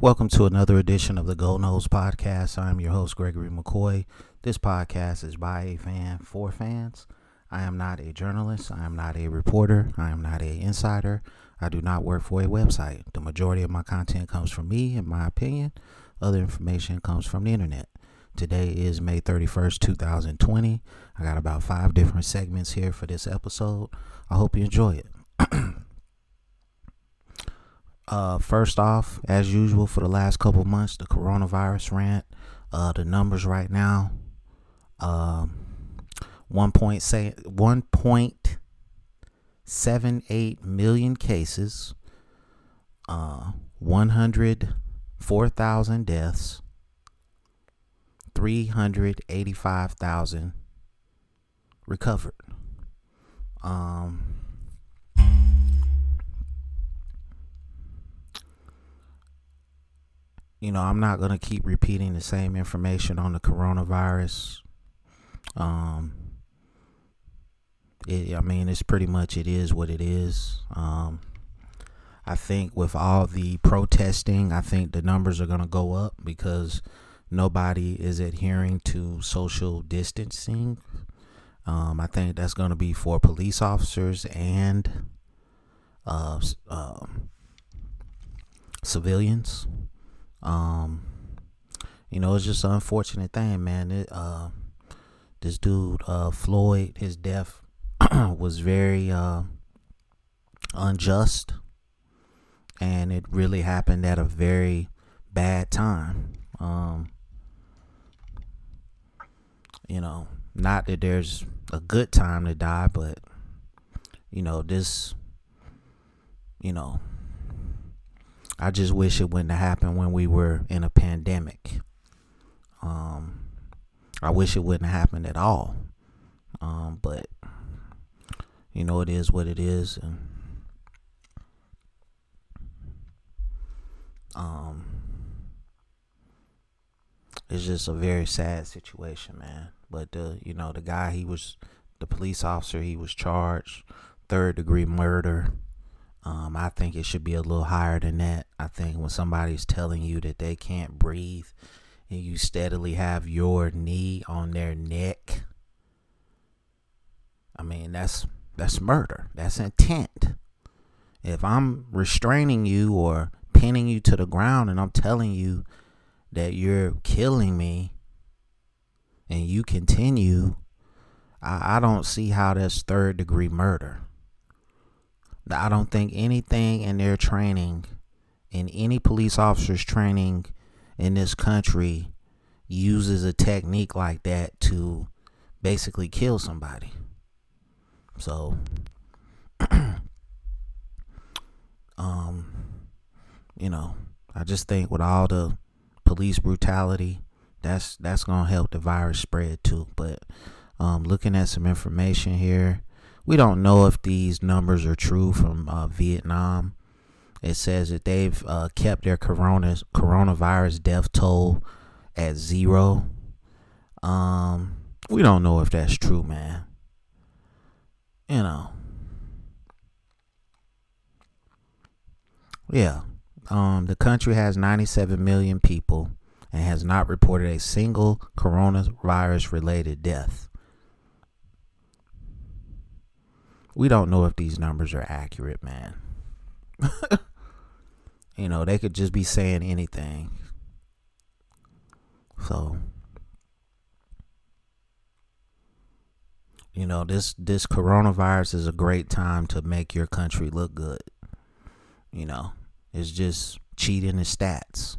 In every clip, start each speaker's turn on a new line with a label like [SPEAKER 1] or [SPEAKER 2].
[SPEAKER 1] Welcome to another edition of the Go Noles Podcast. I'm your host, Gregory McCoy. This podcast is by a fan for fans. I am not a journalist. I am not a reporter. I am not a insider. I do not work for a website. The majority of my content comes from me, in my opinion. Other information comes from the internet. Today is May 31st, 2020. I got about five different segments here for this episode. I hope you enjoy it. uh, first off, as usual for the last couple months, the coronavirus rant. Uh, the numbers right now, um, one point say one point seven eight million cases, uh, one hundred four thousand deaths, 385,000 recovered. Um, you know, I'm not going to keep repeating the same information on the coronavirus. Um, it, I mean, it's pretty much it is what it is. Um, I think with all the protesting, I think the numbers are going to go up because nobody is adhering to social distancing. Um, I think that's going to be for police officers and uh, uh, civilians. Um, you know, it's just an unfortunate thing, man. It, uh, this dude, uh, Floyd, his death was very uh, unjust, and it really happened at a very bad time. Um, you know, not that there's a good time to die, but you know, this you know, I just wish it wouldn't have happened when we were in a pandemic. Um I wish it wouldn't have happened at all. Um, but you know it is what it is and um it's just a very sad situation, man. But the you know the guy he was the police officer he was charged third degree murder. Um, I think it should be a little higher than that. I think when somebody's telling you that they can't breathe and you steadily have your knee on their neck, I mean that's that's murder. That's intent. If I'm restraining you or pinning you to the ground and I'm telling you that you're killing me and you continue, I, I don't see how that's third degree murder. I don't think anything in their training, in any police officer's training in this country, uses a technique like that to basically kill somebody. So, um, you know, I just think with all the police brutality, that's that's gonna help the virus spread too. But um, looking at some information here, we don't know if these numbers are true from uh, Vietnam. It says that they've uh, kept their corona coronavirus death toll at zero. Um, we don't know if that's true, man. You know. Yeah. Um, the country has 97 million people and has not reported a single coronavirus related death. We don't know if these numbers are accurate, man. you know, they could just be saying anything. So, you know, this this coronavirus is a great time to make your country look good. You know, it's just cheating the stats.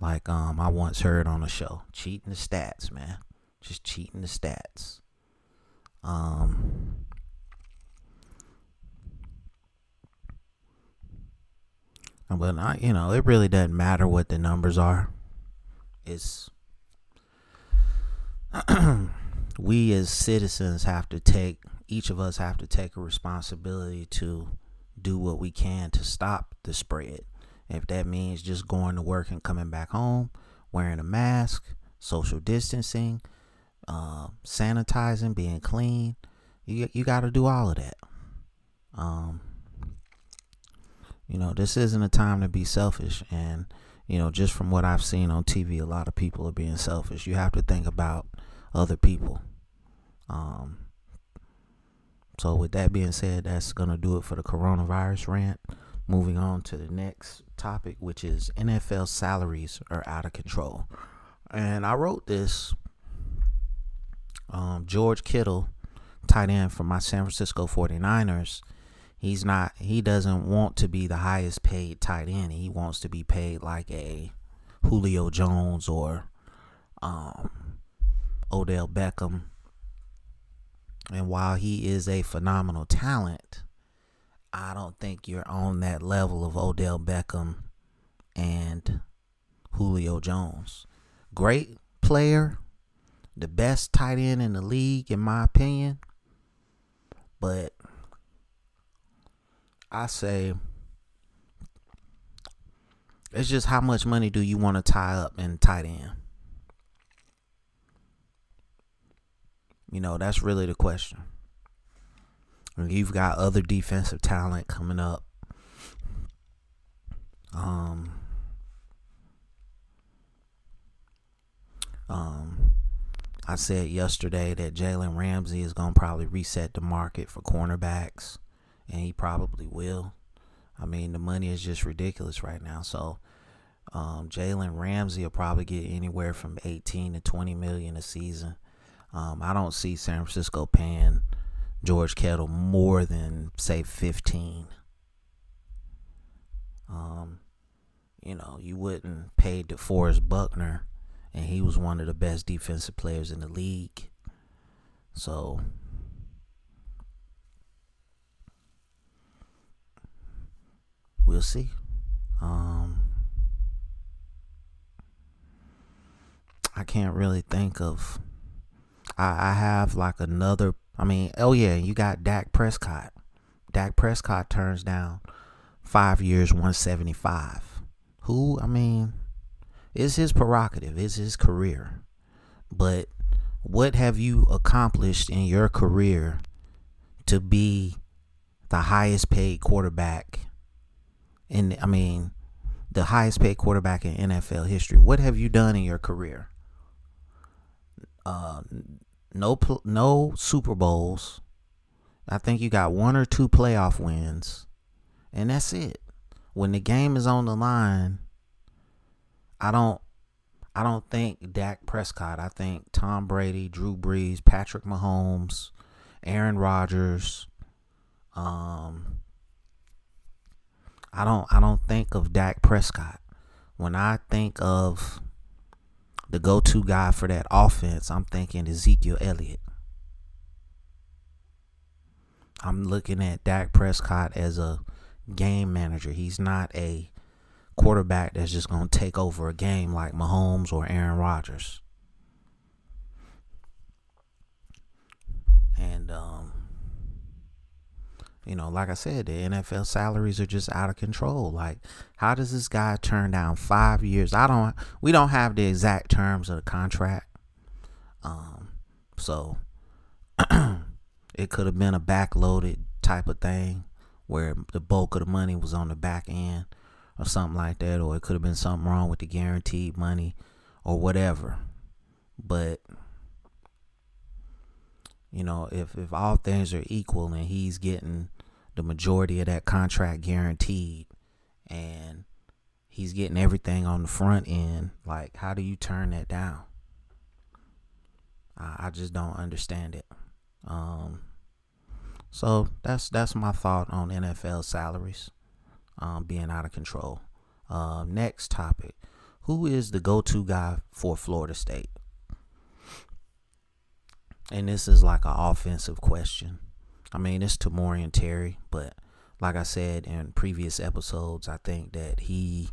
[SPEAKER 1] Like um I once heard on a show. Cheating the stats, man. Just cheating the stats. Um But I, you know, it really doesn't matter what the numbers are. It's we as citizens have to take each of us have to take a responsibility to do what we can to stop the spread. If that means just going to work and coming back home, wearing a mask, social distancing, uh, sanitizing, being clean, you you got to do all of that. Um, you know, this isn't a time to be selfish, and you know, just from what I've seen on TV, a lot of people are being selfish. You have to think about other people. Um, so, with that being said, that's going to do it for the coronavirus rant. Moving on to the next topic, which is NFL salaries are out of control. And I wrote this. Um, George Kittle, tight end for my San Francisco 49ers, he's not, he doesn't want to be the highest paid tight end. He wants to be paid like a Julio Jones or um, Odell Beckham. And while he is a phenomenal talent, I don't think you're on that level of Odell Beckham and Julio Jones. Great player, the best tight end in the league, in my opinion. But I say it's just how much money do you want to tie up in tight end? You know, that's really the question. You've got other defensive talent coming up. Um, um, I said yesterday that Jalen Ramsey is going to probably reset the market for cornerbacks, and he probably will. I mean, the money is just ridiculous right now. So, um, Jalen Ramsey will probably get anywhere from 18 to 20 million a season. Um, I don't see San Francisco paying George Kittle more than say 15. Um, you know, you wouldn't pay DeForest Buckner, and he was one of the best defensive players in the league. So, we'll see. Um, I can't really think of. I, I have like another I mean, oh yeah, you got Dak Prescott. Dak Prescott turns down five years, 175. Who, I mean, it's his prerogative, it's his career. But what have you accomplished in your career to be the highest paid quarterback in I mean the highest paid quarterback in NFL history? What have you done in your career? Uh, no no Super Bowls. I think you got one or two playoff wins, and that's it. When the game is on the line, I don't I don't think Dak Prescott. I think Tom Brady, Drew Brees, Patrick Mahomes, Aaron Rodgers. Um, I don't I don't think of Dak Prescott. When I think of the go-to guy for that offense, I'm thinking Ezekiel Elliott. I'm looking at Dak Prescott as a game manager. He's not a quarterback that's just going to take over a game like Mahomes or Aaron Rodgers. And um, you know, like I said, the NFL salaries are just out of control. Like, how does this guy turn down five years? I don't. We don't have the exact terms of the contract. Um, so it could have been a backloaded type of thing where the bulk of the money was on the back end or something like that, or it could have been something wrong with the guaranteed money or whatever. But you know, if if all things are equal and he's getting the majority of that contract guaranteed and he's getting everything on the front end, like how do you turn that down? I, I just don't understand it. Um, so that's that's my thought on NFL salaries um, being out of control. Uh, next topic: Who is the go-to guy for Florida State? And this is like an offensive question. I mean, it's Tamorrion Terry, but like I said in previous episodes, I think that he,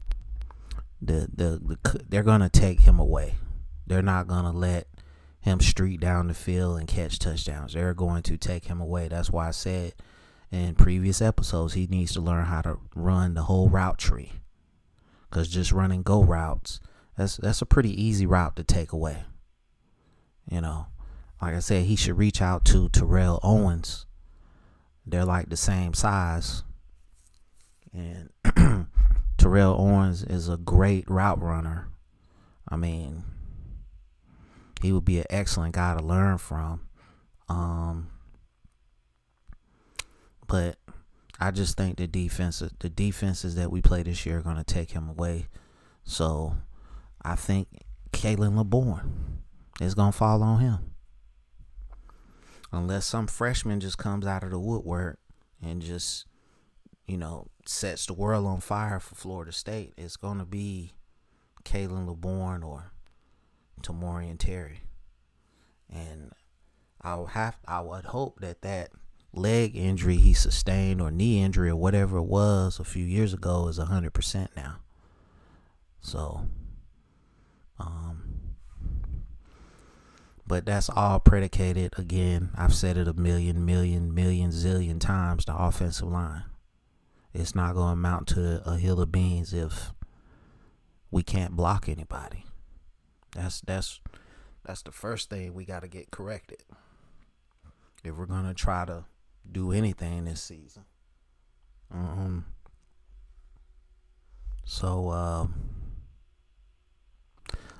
[SPEAKER 1] the the, the they're gonna take him away. They're not gonna let him street down the field and catch touchdowns. They're going to take him away. That's why I said in previous episodes he needs to learn how to run the whole route tree. Cause just running go routes, that's that's a pretty easy route to take away. You know, like I said, he should reach out to Terrell Owens. They're like the same size. And Terrell Owens is a great route runner. I mean, he would be an excellent guy to learn from. Um, but I just think the defense, the defenses that we play this year, are going to take him away. So I think Khalan Laborn is going to fall on him. Unless some freshman just comes out of the woodwork and just, you know, sets the world on fire for Florida State, it's going to be Khalan Laborn or Tamorrion Terry. And I would have, I would hope that that leg injury he sustained or knee injury or whatever it was a few years ago is 100% now. So, um, but that's all predicated again. I've said it a million, million, million, zillion times. The offensive line. It's not going to amount to a hill of beans if we can't block anybody. That's that's that's the first thing we got to get corrected if we're gonna try to do anything this season. Um. So, uh,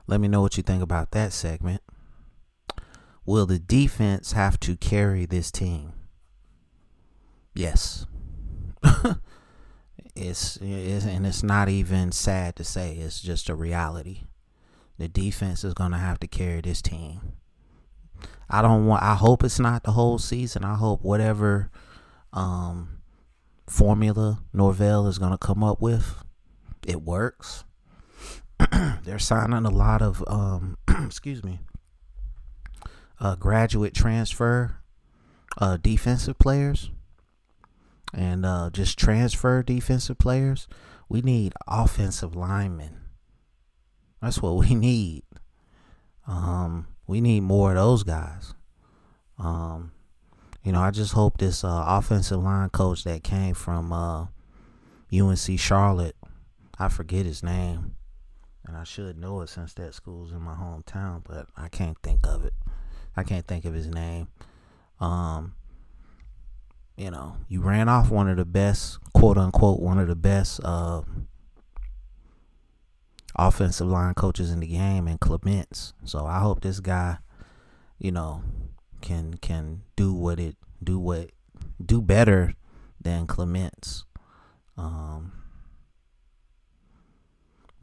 [SPEAKER 1] let me know what you think about that segment. Will the defense have to carry this team? Yes. it's, it's and it's not even sad to say. It's just a reality. The defense is going to have to carry this team. I don't want. I hope it's not the whole season. I hope whatever um, formula Norvell is going to come up with, it works. They're signing a lot of, um, excuse me, uh, graduate transfer uh, defensive players and uh, just transfer defensive players. We need offensive linemen. That's what we need. Um, we need more of those guys. Um, you know, I just hope this uh, offensive line coach that came from uh, UNC Charlotte, I forget his name, and I should know it since that school's in my hometown, but I can't think of it. I can't think of his name. Um, you know, you ran off one of the best, quote unquote, one of the best uh, offensive line coaches in the game and Clements. So I hope this guy, you know, can can do what it do what do better than Clements. Um,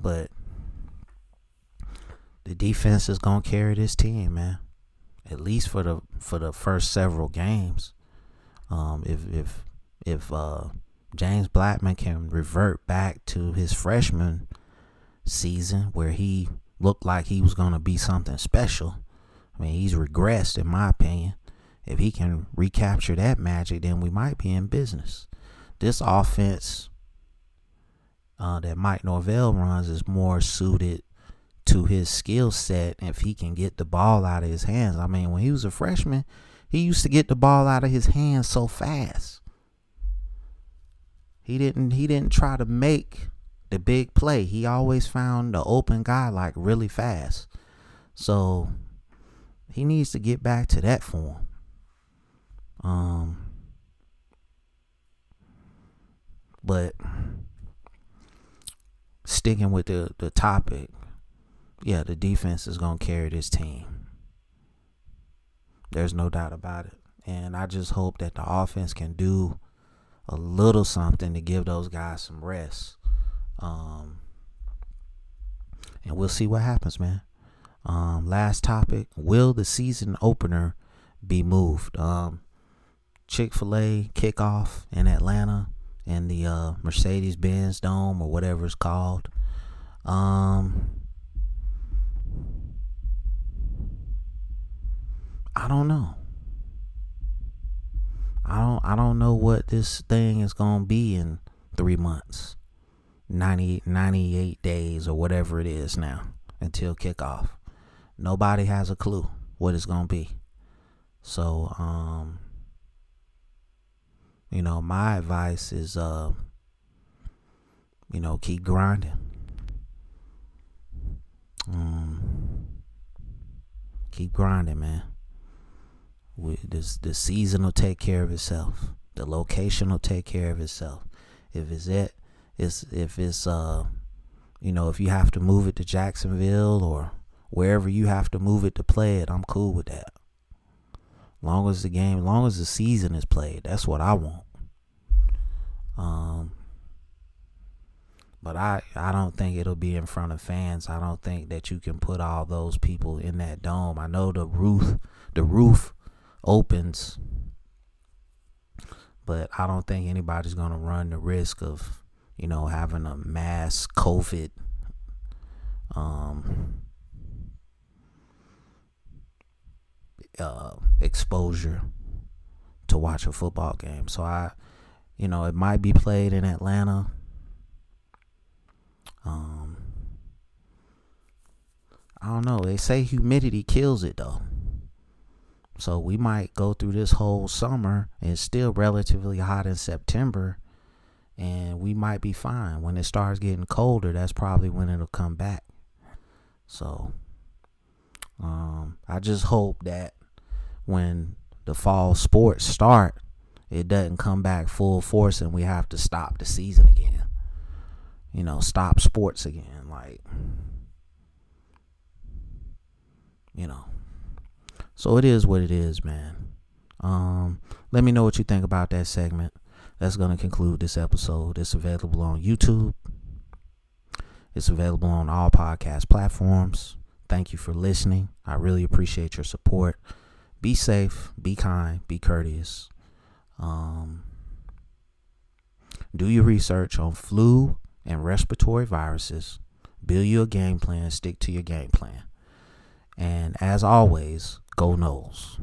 [SPEAKER 1] but the defense is gonna carry this team, man. At least for the for the first several games. Um, if if if uh, James Blackman can revert back to his freshman season where he looked like he was going to be something special. I mean, he's regressed, in my opinion. If he can recapture that magic, then we might be in business. This offense uh, that Mike Norvell runs is more suited to his skill set if he can get the ball out of his hands. I mean, when he was a freshman, he used to get the ball out of his hands so fast. He didn't he didn't try to make the big play. He always found the open guy like really fast. So he needs to get back to that form. Um but sticking with the, the topic, yeah, the defense is gonna carry this team. There's no doubt about it. And I just hope that the offense can do a little something to give those guys some rest. Um, and we'll see what happens, man. Um, last topic: Will the season opener be moved? Um, Chick Fil A kickoff in Atlanta in the uh, Mercedes Benz Dome or whatever it's called. Um, I don't know. I don't I don't know what this thing is gonna be in three months. 90, 98 days or whatever it is now until kickoff. Nobody has a clue what it's going to be. So, um, you know, my advice is, uh, you know, keep grinding. Um, keep grinding, man. We, this the season will take care of itself. The location will take care of itself. If it's it, it's if it's uh you know if you have to move it to Jacksonville or wherever you have to move it to play it, I'm cool with that. Long as the game, long as the season is played, that's what I want. Um, but I I don't think it'll be in front of fans. I don't think that you can put all those people in that dome. I know the roof the roof opens, but I don't think anybody's gonna run the risk of you know having a mass COVID um uh, exposure to watch a football game. So I, you know, it might be played in Atlanta. Um, I don't know. They say humidity kills it though. So we might go through this whole summer and still relatively hot in September and we might be fine. When it starts getting colder, that's probably when it'll come back. So um, I just hope that when the fall sports start, it doesn't come back full force and we have to stop the season again. You know, stop sports again. Like, you know. So it is what it is, man. Um, let me know what you think about that segment. That's going to conclude this episode. It's available on YouTube. It's available on all podcast platforms. Thank you for listening. I really appreciate your support be safe, be kind, be courteous. Um, do your research on flu and respiratory viruses. Build your game plan, stick to your game plan. And as always, go Noles.